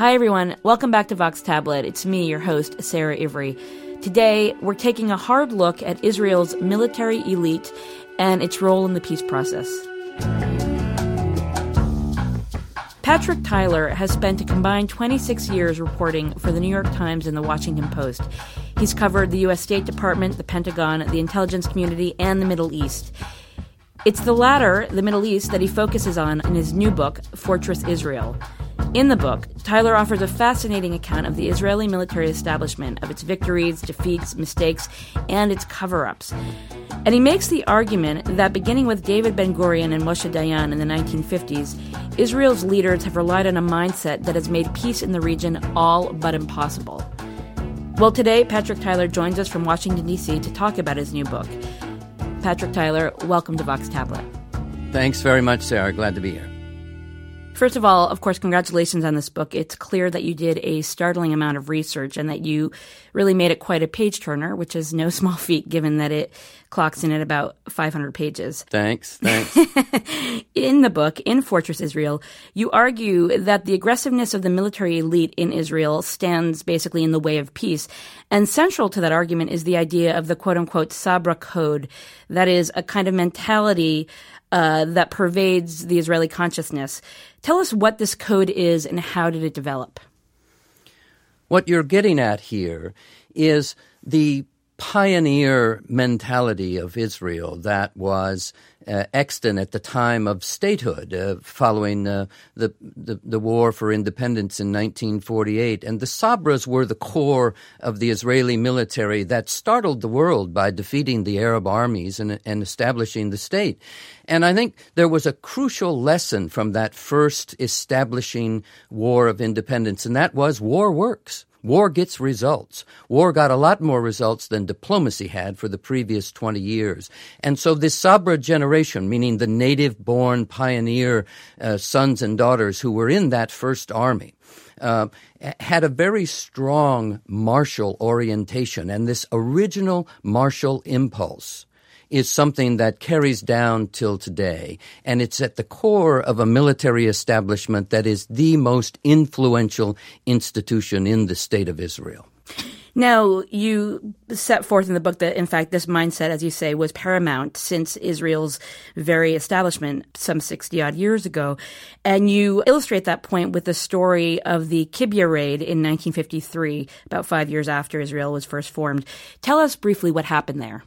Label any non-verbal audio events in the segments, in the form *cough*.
Hi, everyone. Welcome back to Vox Tablet. It's me, your host, Sarah Ivry. Today, we're taking a hard look at Israel's military elite and its role in the peace process. Patrick Tyler has spent a combined 26 years reporting for the New York Times and the Washington Post. He's covered the U.S. State Department, the Pentagon, the intelligence community, and the Middle East. It's the latter, the Middle East, that he focuses on in his new book, Fortress Israel. In the book, Tyler offers a fascinating account of the Israeli military establishment, of its victories, defeats, mistakes, and its cover ups. And he makes the argument that beginning with David Ben Gurion and Moshe Dayan in the 1950s, Israel's leaders have relied on a mindset that has made peace in the region all but impossible. Well, today, Patrick Tyler joins us from Washington, D.C. to talk about his new book. Patrick Tyler, welcome to Vox Tablet. Thanks very much, Sarah. Glad to be here. First of all, of course, congratulations on this book. It's clear that you did a startling amount of research and that you really made it quite a page turner, which is no *laughs* small feat given that it clocks in at about 500 pages. Thanks, *laughs* thanks. in the book, in Fortress Israel, you argue that the aggressiveness of the military elite in Israel stands basically in the way of peace. And central to that argument is the idea of the quote unquote Sabra Code. That is a kind of mentality uh, that pervades the Israeli consciousness. Tell us what this code is and how did it develop? What you're getting at here is the pioneer mentality of Israel that was uh, extant at the time of statehood, uh, following uh, the, the, the war for independence in 1948, and the Sabras were the core of the Israeli military that startled the world by defeating the Arab armies and, and establishing the state. And I think there was a crucial lesson from that first establishing war of independence, and that was war works. War gets results. War got a lot more results than diplomacy had for the previous 20 years. And so this Sabra generation, meaning the native born pioneer uh, sons and daughters who were in that first army, uh, had a very strong martial orientation and this original martial impulse is something that carries down till today. And it's at the core of a military establishment that is the most influential institution in the state of Israel. Now, you set forth in the book that, in fact, this mindset, as you say, was paramount since Israel's very establishment some 60 odd years ago. And you illustrate that point with the story of the Qibya raid in 1953, about five years after Israel was first formed. Tell us briefly what happened there.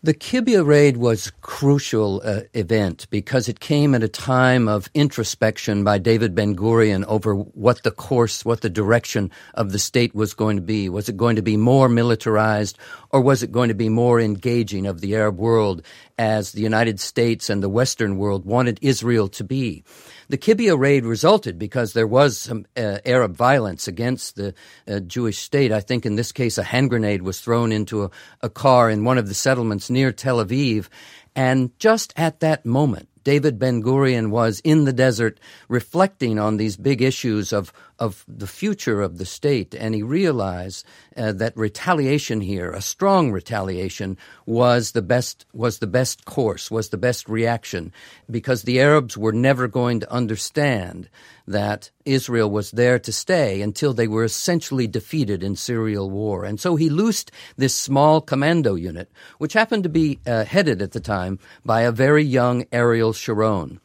The Qibya raid was a crucial uh, event because it came at a time of introspection by David Ben Gurion over what the course, what the direction of the state was going to be. Was it going to be more militarized or was it going to be more engaging of the Arab world as the United States and the Western world wanted Israel to be? The Qibya raid resulted because there was some uh, Arab violence against the uh, Jewish state. I think in this case, a hand grenade was thrown into a, a car in one of the settlements near Tel Aviv. And just at that moment, David Ben Gurion was in the desert reflecting on these big issues of, of the future of the state, and he realized uh, that retaliation here, a strong retaliation, was the best was the best course, was the best reaction, because the Arabs were never going to understand that Israel was there to stay until they were essentially defeated in Syrian war. And so he loosed this small commando unit, which happened to be uh, headed at the time by a very young Ariel Sharon.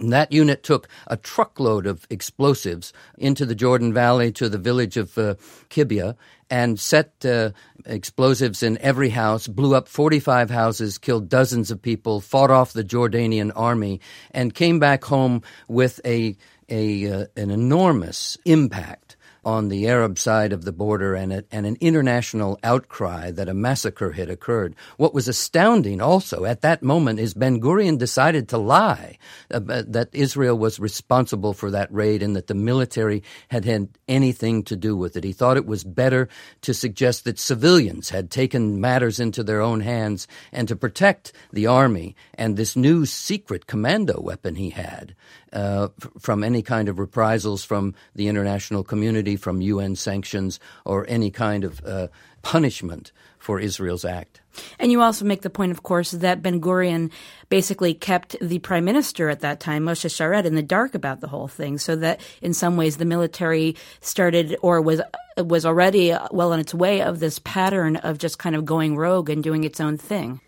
That unit took a truckload of explosives into the Jordan Valley to the village of uh, and set uh, explosives in every house, blew up 45 houses, killed dozens of people, fought off the Jordanian army, and came back home with a a uh, an enormous impact on the Arab side of the border and, a, and an international outcry that a massacre had occurred. What was astounding also at that moment is Ben Gurion decided to lie uh, that Israel was responsible for that raid and that the military had had anything to do with it. He thought it was better to suggest that civilians had taken matters into their own hands and to protect the army and this new secret commando weapon he had uh, from any kind of reprisals from the international community, from UN sanctions, or any kind of uh, punishment for Israel's act. And you also make the point, of course, that Ben Gurion basically kept the prime minister at that time, Moshe Sharett, in the dark about the whole thing, so that in some ways the military started or was was already well on its way of this pattern of just kind of going rogue and doing its own thing.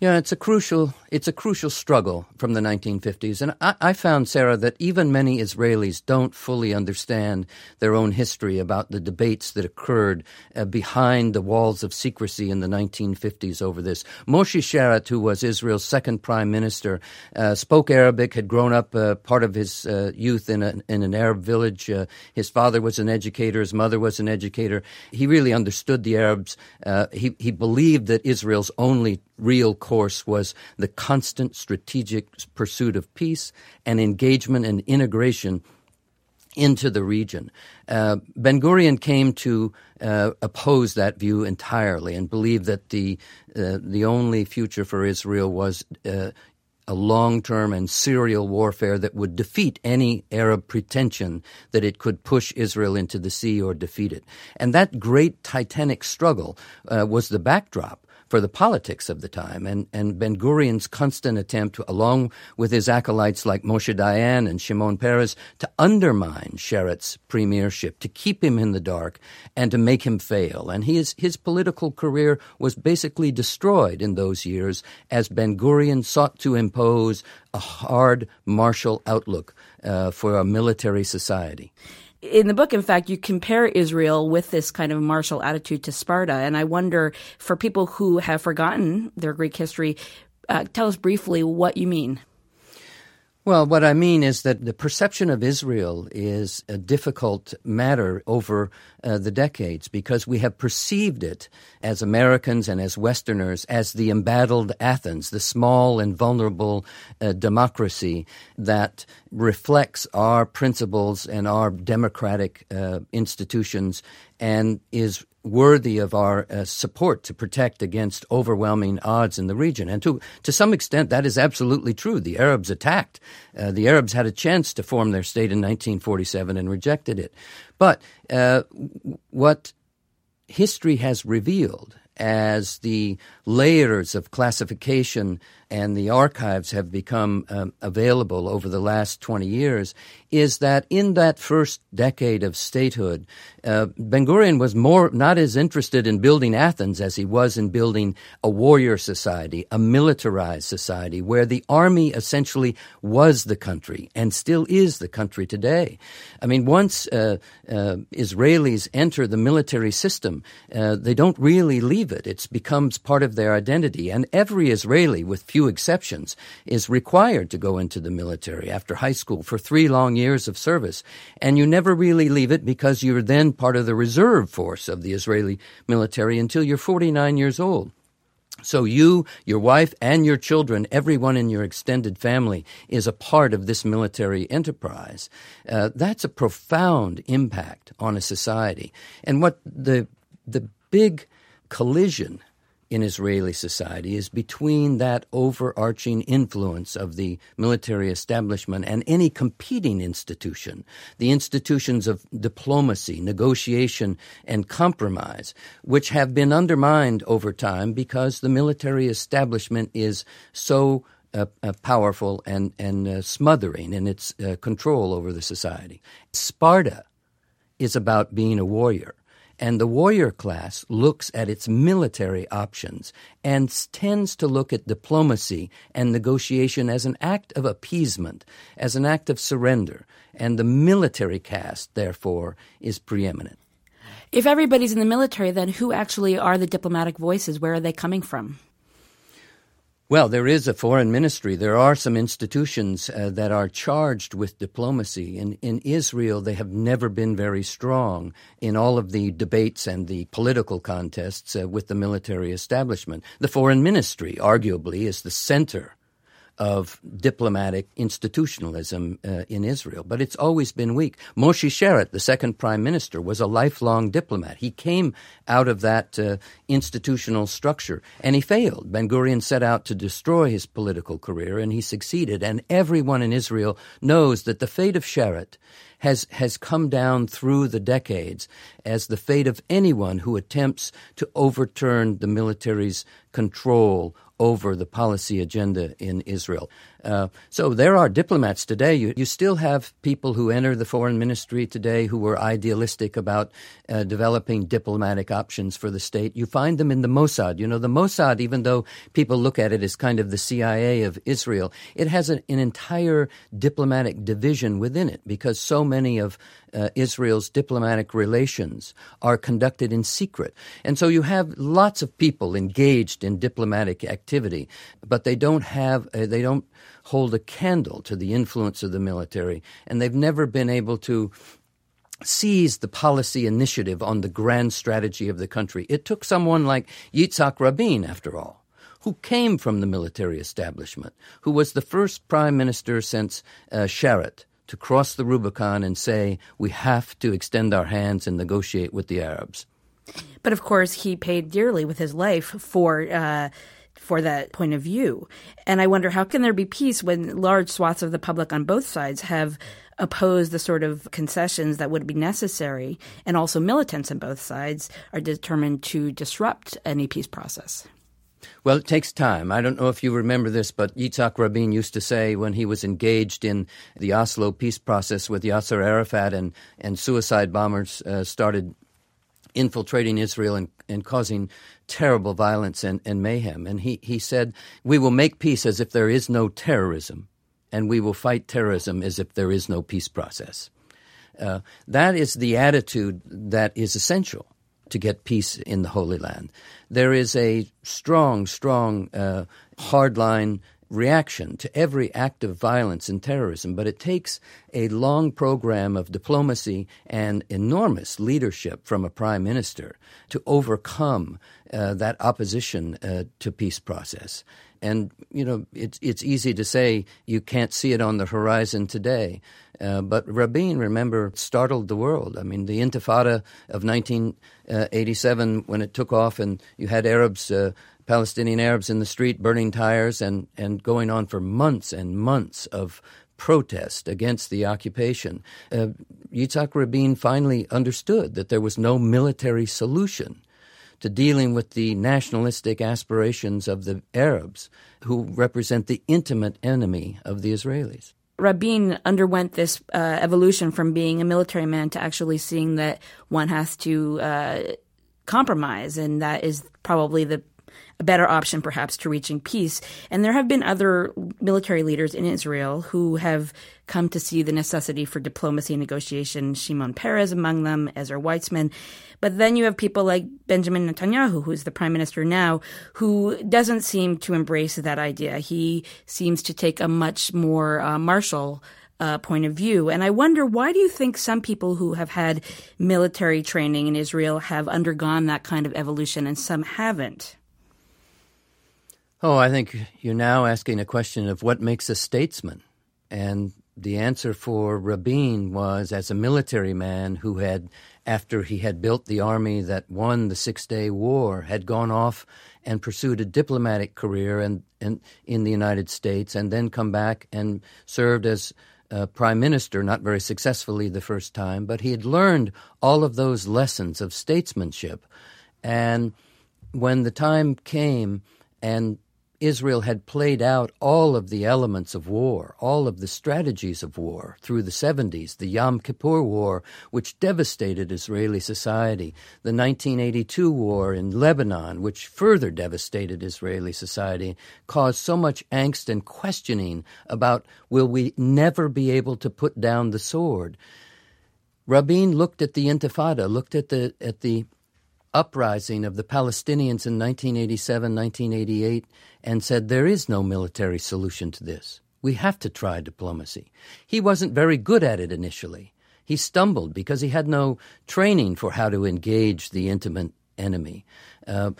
Yeah, it's a crucial it's a crucial struggle from the 1950s, and I, I, found Sarah that even many Israelis don't fully understand their own history about the debates that occurred uh, behind the walls of secrecy in the 1950s over this. Moshe Sharett, who was Israel's second prime minister, uh, spoke Arabic, had grown up uh, part of his uh, youth in, a, in an Arab village. Uh, his father was an educator, his mother was an educator. He really understood the Arabs. Uh, he he believed that Israel's only real course was the constant strategic pursuit of peace and engagement and integration into the region. Uh, ben Gurion came to uh, oppose that view entirely and believed that the uh, the only future for Israel was uh, a long-term and serial warfare that would defeat any Arab pretension that it could push Israel into the sea or defeat it. And that great titanic struggle uh, was the backdrop for the politics of the time. And, and Ben Gurion's constant attempt, along with his acolytes like Moshe Dayan and Shimon Peres, to undermine Sharett's premiership, to keep him in the dark, and to make him fail. And his, his political career was basically destroyed in those years as Ben Gurion sought to impose a hard martial outlook uh, for a military society in the book, in fact, you compare Israel with this kind of martial attitude to Sparta. And I wonder, for people who have forgotten their Greek history, uh, tell us briefly what you mean. Well, what I mean is that the perception of Israel is a difficult matter over uh, the decades because we have perceived it as Americans and as Westerners as the embattled Athens, the small and vulnerable uh, democracy that reflects our principles and our democratic uh, institutions and is worthy of our uh, support to protect against overwhelming odds in the region. And to, to some extent, that is absolutely true. The Arabs attacked. Uh, the Arabs had a chance to form their state in 1947 and rejected it. But uh, what history has revealed as the layers of classification and the archives have become um, available over the last 20 years is that in that first decade of statehood, uh, Ben Gurion was more not as interested in building Athens as he was in building a warrior society, a militarized society, where the army essentially was the country and still is the country today. I mean, once uh, uh, Israelis enter the military system, uh, they don't really leave it. It becomes part of their identity. And every Israeli, with few exceptions, is required to go into the military after high school for three long years of service. And you never really leave it because you're then part of the reserve force of the Israeli military until you're 49 years old. So you, your wife, and your children, everyone in your extended family is a part of this military enterprise. Uh, that's a profound impact on a society. And what the the big collision in Israeli society is between that overarching influence of the military establishment and any competing institution, the institutions of diplomacy, negotiation, and compromise, which have been undermined over time because the military establishment is so uh, uh, powerful and, and uh, smothering in its uh, control over the society. Sparta is about being a warrior. And the warrior class looks at its military options and tends to look at diplomacy and negotiation as an act of appeasement, as an act of surrender. And the military caste, therefore, is preeminent. If everybody's in the military, then who actually are the diplomatic voices? Where are they coming from? Well, there is a foreign ministry. There are some institutions uh, that are charged with diplomacy. In, in Israel, they have never been very strong in all of the debates and the political contests uh, with the military establishment. The foreign ministry, arguably, is the center of diplomatic institutionalism uh, in Israel, but it's always been weak. Moshe Sharett, the second prime minister, was a lifelong diplomat. He came out of that uh, institutional structure, and he failed. Ben Gurion set out to destroy his political career, and he succeeded. And everyone in Israel knows that the fate of Sharett has, has come down through the decades as the fate of anyone who attempts to overturn the military's control over the policy agenda in Israel. Uh, so there are diplomats today. You, you, still have people who enter the foreign ministry today who were idealistic about uh, developing diplomatic options for the state. You find them in the Mossad. You know, the Mossad, even though people look at it as kind of the CIA of Israel, it has an, an entire diplomatic division within it because so many of uh, Israel's diplomatic relations are conducted in secret. And so you have lots of people engaged in diplomatic activity, but they don't have, uh, they don't hold a candle to the influence of the military, and they've never been able to seize the policy initiative on the grand strategy of the country. It took someone like Yitzhak Rabin, after all, who came from the military establishment, who was the first prime minister since uh, Sharett to cross the Rubicon and say, we have to extend our hands and negotiate with the Arabs. But of course, he paid dearly with his life for uh, for that point of view. And I wonder how can there be peace when large swaths of the public on both sides have opposed the sort of concessions that would be necessary, and also militants on both sides are determined to disrupt any peace process. Well, it takes time. I don't know if you remember this, but Yitzhak Rabin used to say when he was engaged in the Oslo peace process with Yasser Arafat and, and suicide bombers uh, started infiltrating Israel and, and causing terrible violence and, and mayhem. And he, he said, We will make peace as if there is no terrorism, and we will fight terrorism as if there is no peace process. Uh, that is the attitude that is essential to get peace in the Holy Land. There is a strong, strong, uh, hardline reaction to every act of violence and terrorism, but it takes a long program of diplomacy and enormous leadership from a prime minister to overcome uh, that opposition uh, to peace process. And you know, it's it's easy to say you can't see it on the horizon today, uh, but Rabin, remember, startled the world. I mean, the Intifada of 1987, when it took off, and you had Arabs uh, Palestinian Arabs in the street burning tires and, and going on for months and months of protest against the occupation. Uh, Yitzhak Rabin finally understood that there was no military solution to dealing with the nationalistic aspirations of the Arabs, who represent the intimate enemy of the Israelis. Rabin underwent this uh, evolution from being a military man to actually seeing that one has to uh, compromise, and that is probably the a better option perhaps to reaching peace. And there have been other military leaders in Israel who have come to see the necessity for diplomacy and negotiation, Shimon Peres among them, Ezer Weizman. But then you have people like Benjamin Netanyahu, who's the prime minister now, who doesn't seem to embrace that idea. He seems to take a much more uh, martial uh, point of view. And I wonder, why do you think some people who have had military training in Israel have undergone that kind of evolution and some haven't? Oh, I think you're now asking a question of what makes a statesman. And the answer for Rabin was as a military man who had, after he had built the army that won the Six Day War, had gone off and pursued a diplomatic career and, in the United States and then come back and served as prime minister, not very successfully the first time, but he had learned all of those lessons of statesmanship. And when the time came and Israel had played out all of the elements of war, all of the strategies of war through the 70s, the Yom Kippur War, which devastated Israeli society, the 1982 war in Lebanon, which further devastated Israeli society, caused so much angst and questioning about will we never be able to put down the sword. Rabin looked at the Intifada, looked at the at the uprising of the Palestinians in 1987, 1988, and said there is no military solution to this. We have to try diplomacy. He wasn't very good at it initially. He stumbled because he had no training for how to engage the intimate enemy. Uh,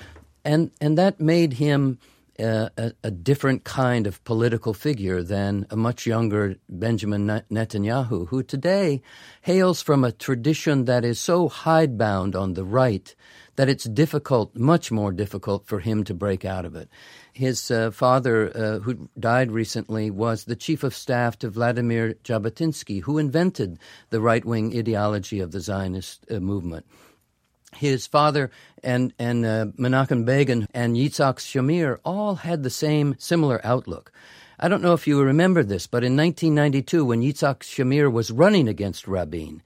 and, and that made him uh, a, a, different kind of political figure than a much younger Benjamin Netanyahu, who today hails from a tradition that is so hidebound on the right that it's difficult, much more difficult for him to break out of it. His uh, father, uh, who died recently, was the chief of staff to Vladimir Jabotinsky, who invented the right wing ideology of the Zionist uh, movement. His father and, and uh, Menachem Begin and Yitzhak Shamir all had the same similar outlook. I don't know if you remember this, but in 1992, when Yitzhak Shamir was running against Rabin,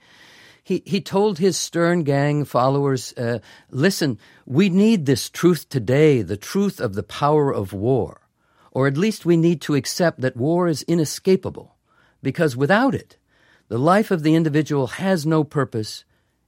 he, he told his Stern Gang followers, uh, listen, we need this truth today, the truth of the power of war. Or at least we need to accept that war is inescapable, because without it, the life of the individual has no purpose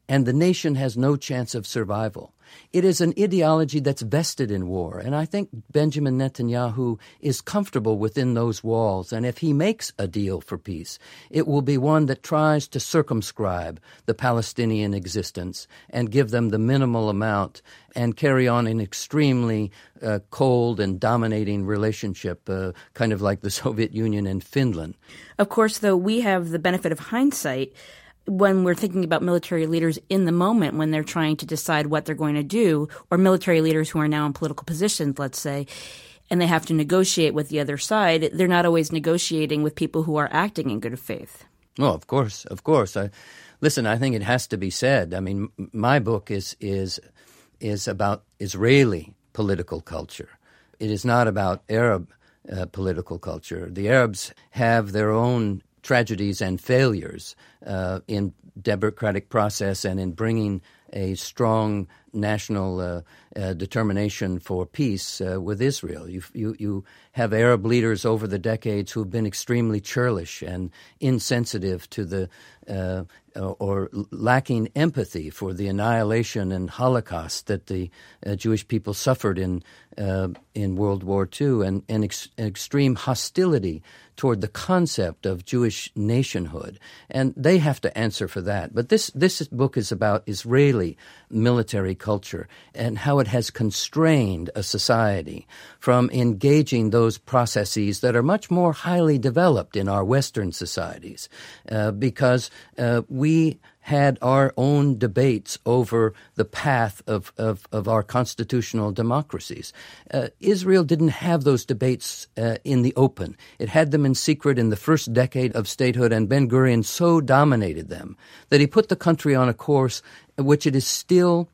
and the nation has no chance of survival. It is an ideology that's vested in war, and I think Benjamin Netanyahu is comfortable within those walls. And if he makes a deal for peace, it will be one that tries to circumscribe the Palestinian existence and give them the minimal amount and carry on an extremely uh, cold and dominating relationship, uh, kind of like the *laughs* Soviet Union and Finland. Of course, though, we have the benefit of hindsight when we're thinking about military leaders in the moment when they're trying to decide what they're going to do, or military leaders who are now in political positions, let's say, and they have to negotiate with the other side, they're not always negotiating with people who are acting in good faith. Well, of course, of course. I, listen, I think it has to be said. I mean, my book is is is about Israeli political culture. It is not about Arab uh, political culture. The Arabs have their own tragedies and failures uh, in democratic process and in bringing a strong national uh, uh, determination for peace uh, with Israel. You, you, you have Arab leaders over the decades who have been extremely churlish and insensitive to the uh, or lacking empathy for the annihilation and Holocaust that the uh, Jewish people suffered in uh, in World War II, and, and ex- extreme hostility toward the concept of Jewish nationhood, and they have to answer for that. But this this book is about Israeli military culture and how it has constrained a society from engaging those processes that are much more highly developed in our Western societies, uh, because uh, we had our own debates over the path of, of, of our constitutional democracies. Uh, Israel didn't have those debates uh, in the open. It had them in secret in the first decade of statehood, and Ben Gurion so dominated them that he put the country on a course which it is still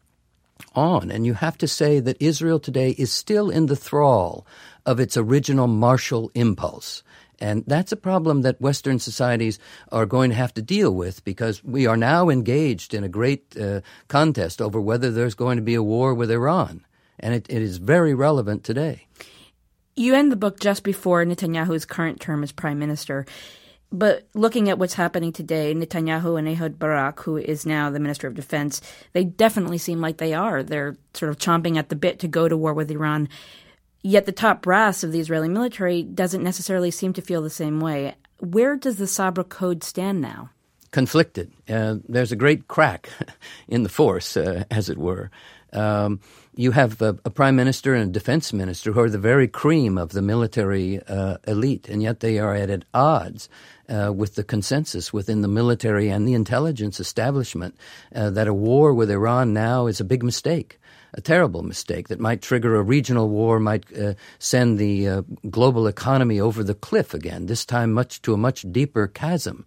on. And you have to say that Israel today is still in the thrall of its original martial impulse. And that's a problem that Western societies are going to have to deal with because we are now engaged in a great uh, contest over whether there's going to be a war with Iran. And it, it is very relevant today. You end the book just before Netanyahu's current term as prime minister. But looking at what's happening today, Netanyahu and Ehud Barak, who is now the Minister of Defense, they definitely seem like they are. They're sort of chomping at the bit to go to war with Iran. Yet the top brass of the Israeli military doesn't necessarily seem to feel the same way. Where does the Sabra Code stand now? Conflicted. Uh, there's a great crack *laughs* in the force, uh, as it were. Um, you have a, a, prime minister and a defense minister who are the very cream of the military uh, elite, and yet they are at odds uh, with the consensus within the military and the intelligence establishment uh, that a war with Iran now is a big mistake a terrible mistake that might trigger a regional war, might uh, send the uh, global economy over the cliff again, this time much to a much deeper chasm.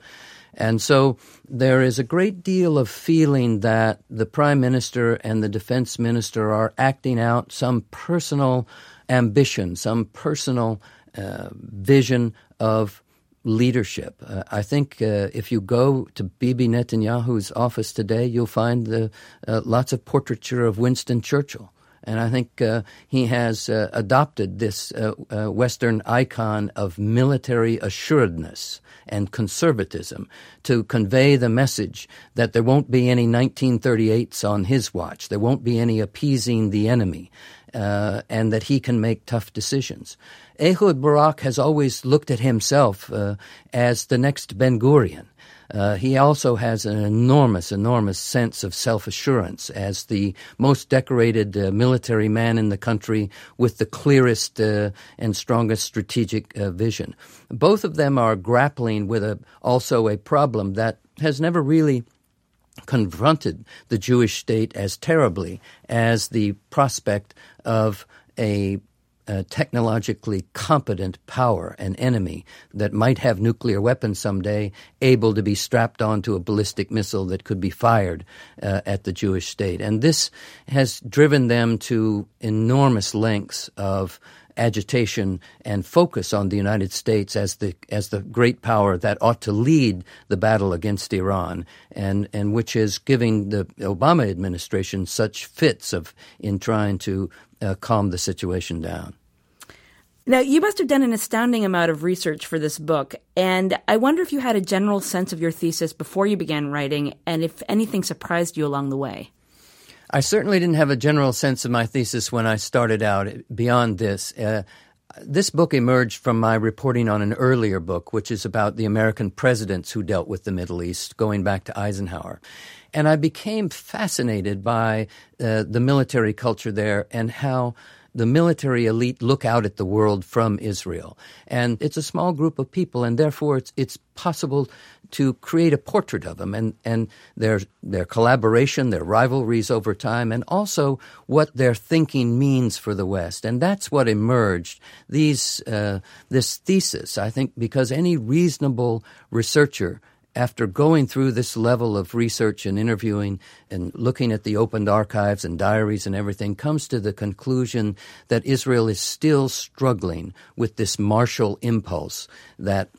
And so there is a great deal of feeling that the prime minister and the defense minister are acting out some personal ambition, some personal uh, vision of leadership. Uh, I think uh, if you go to Bibi Netanyahu's office today, you'll find the, uh, lots of portraiture of Winston Churchill. And I think uh, he has uh, adopted this uh, Western icon of military assuredness and conservatism to convey the message that there won't be any 1938s on his watch. There won't be any appeasing the enemy. And that he can make tough decisions. Ehud Barak has always looked at himself uh, as the next Ben Gurion. Uh, he also has an enormous, enormous sense of self assurance as the most decorated uh, military man in the country with the clearest uh, and strongest strategic uh, vision. Both of them are grappling with a, also a problem that has never really confronted the Jewish state as terribly as the prospect of a technologically competent power, an enemy that might have nuclear weapons someday, able to be strapped onto a ballistic missile that could be fired uh, at the Jewish state. And this has driven them to enormous lengths of agitation and focus on the United States as the as the great power that ought to lead the battle against Iran, and and which is giving the Obama administration such fits of in trying to uh, calm the situation down. Now, you must have done an astounding amount of research for this book, and I wonder if you had a general sense of your thesis before you began writing, and if anything surprised you along the way. I certainly didn't have a general sense of my thesis when I started out beyond this. Uh, this book emerged from my reporting on an earlier book, which is about the American presidents who dealt with the Middle East, going back to Eisenhower. And I became fascinated by uh, the military culture there and how the military elite look out at the world from Israel. And it's a small group of people, and therefore it's, it's possible to create a portrait of them and, and their, their collaboration, their rivalries over time, and also what their thinking means for the West. And that's what emerged, these, uh, this thesis, I think, because any reasonable researcher after going through this level of research and interviewing and looking at the opened archives and diaries and everything, comes to the conclusion that Israel is still struggling with this martial impulse that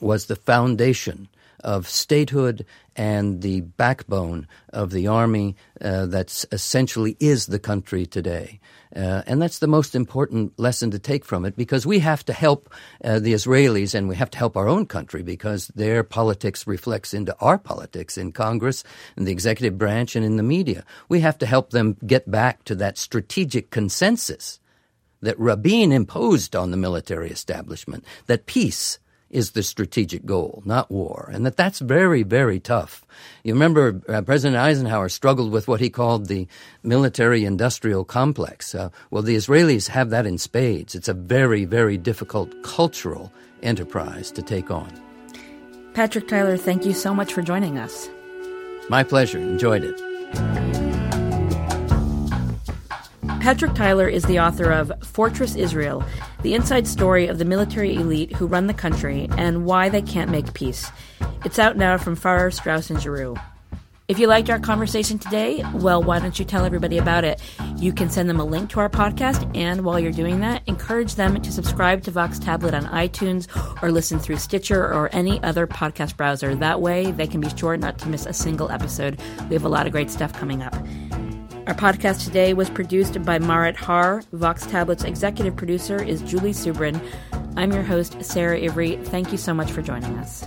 was the foundation of statehood and the backbone of the army uh, that essentially is the country today. Uh, and that's the most important lesson to take from it because we have to help uh, the Israelis and we have to help our own country because their politics reflects into our politics in Congress, in the executive branch, and in the media. We have to help them get back to that strategic consensus that Rabin imposed on the military establishment, that peace is the strategic goal, not war, and that that's very, very tough. You remember uh, President Eisenhower struggled with what he called the military-industrial complex. Uh, well, the Israelis have that in spades. It's a very, very difficult cultural enterprise to take on. Patrick Tyler, thank you so much for joining us. My pleasure. Enjoyed it. Patrick Tyler is the author of Fortress Israel The Inside Story of the Military Elite Who Run the Country and Why They Can't Make Peace. It's out now from Farrar, Straus, and Giroux. If you liked our conversation today, well, why don't you tell everybody about it? You can send them a link to our podcast, and while you're doing that, encourage them to subscribe to Vox Tablet on iTunes or listen through Stitcher or any other podcast browser. That way, they can be sure not to miss a single episode. We have a lot of great stuff coming up. Our podcast today was produced by Marit Har. Vox Tablet's executive producer is Julie Subrin. I'm your host, Sarah Ivry. Thank you so much for joining us.